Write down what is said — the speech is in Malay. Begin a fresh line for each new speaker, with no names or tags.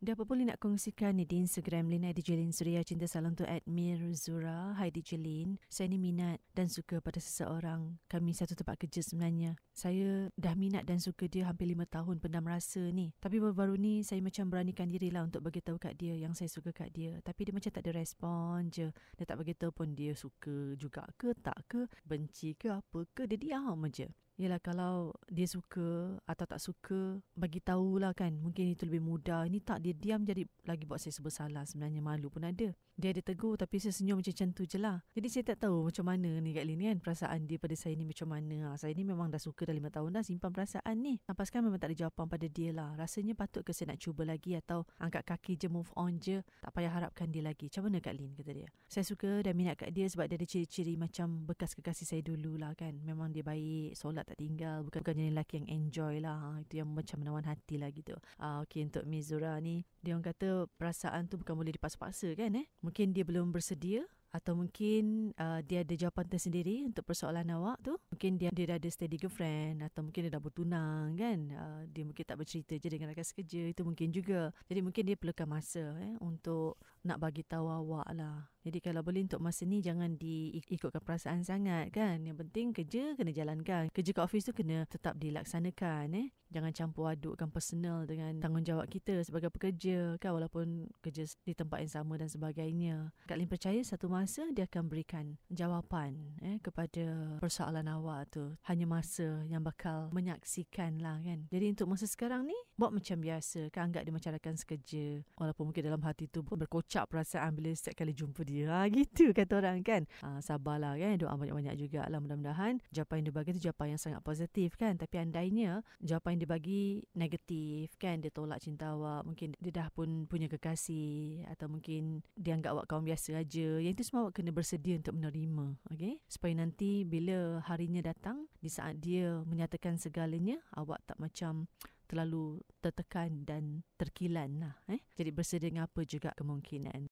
Dia apa boleh nak kongsikan ni di Instagram Lina DJ Lin Suria Cinta Salam tu at Mirzura Hai DJ Lin Saya ni minat dan suka pada seseorang. Kami satu tempat kerja sebenarnya. Saya dah minat dan suka dia hampir lima tahun Pendam rasa ni. Tapi baru-baru ni Saya macam beranikan diri lah Untuk beritahu kat dia Yang saya suka kat dia. Tapi dia macam tak ada respon je. Dia tak beritahu pun Dia suka juga ke Tak ke Benci ke apa ke. Dia diam je Yelah kalau dia suka atau tak suka bagi tahulah kan mungkin itu lebih mudah. Ini tak dia diam jadi lagi buat saya bersalah sebenarnya malu pun ada. Dia ada tegur tapi saya senyum macam tu je lah. Jadi saya tak tahu macam mana ni kat Lin kan perasaan dia pada saya ni macam mana. Ha, saya ni memang dah suka dah lima tahun dah simpan perasaan ni. Sampai sekarang memang tak ada jawapan pada dia lah. Rasanya patut ke saya nak cuba lagi atau angkat kaki je move on je? Tak payah harapkan dia lagi. Macam mana Kak Lin? Kata dia. Saya suka dan minat kat dia sebab dia ada ciri-ciri macam bekas kekasih saya dulu lah kan. Memang dia baik solat tak tinggal bukan bukan jenis lelaki yang enjoy lah ha, itu yang macam menawan hati lah gitu. Ah okey untuk Mizura ni dia orang kata perasaan tu bukan boleh dipaksa-paksa kan eh? Mungkin dia belum bersedia atau mungkin uh, dia ada jawapan tersendiri untuk persoalan awak tu mungkin dia dia dah ada steady girlfriend atau mungkin dia dah bertunang kan uh, dia mungkin tak bercerita je dengan rakan sekerja itu mungkin juga jadi mungkin dia perlukan masa eh untuk nak bagi tahu awak lah jadi kalau boleh untuk masa ni jangan diikutkan perasaan sangat kan. Yang penting kerja kena jalankan. Kerja kat office tu kena tetap dilaksanakan eh. Jangan campur adukkan personal dengan tanggungjawab kita sebagai pekerja kan walaupun kerja di tempat yang sama dan sebagainya. Kak Lin percaya satu masa dia akan berikan jawapan eh kepada persoalan awak tu. Hanya masa yang bakal menyaksikan lah kan. Jadi untuk masa sekarang ni buat macam biasa. Kan anggap dia macam rakan sekerja. Walaupun mungkin dalam hati tu berkocak perasaan bila setiap kali jumpa dia. Ha, gitu kata orang kan. Ha, sabarlah kan. Doa banyak-banyak juga lah mudah-mudahan. Jawapan yang dia bagi tu jawapan yang sangat positif kan. Tapi andainya jawapan dia bagi negatif kan. Dia tolak cinta awak. Mungkin dia dah pun punya kekasih. Atau mungkin dia anggap awak kawan biasa aja. Yang itu semua awak kena bersedia untuk menerima. Okay? Supaya nanti bila harinya datang. Di saat dia menyatakan segalanya. Awak tak macam terlalu tertekan dan terkilan lah. Eh? Jadi bersedia dengan apa juga kemungkinan.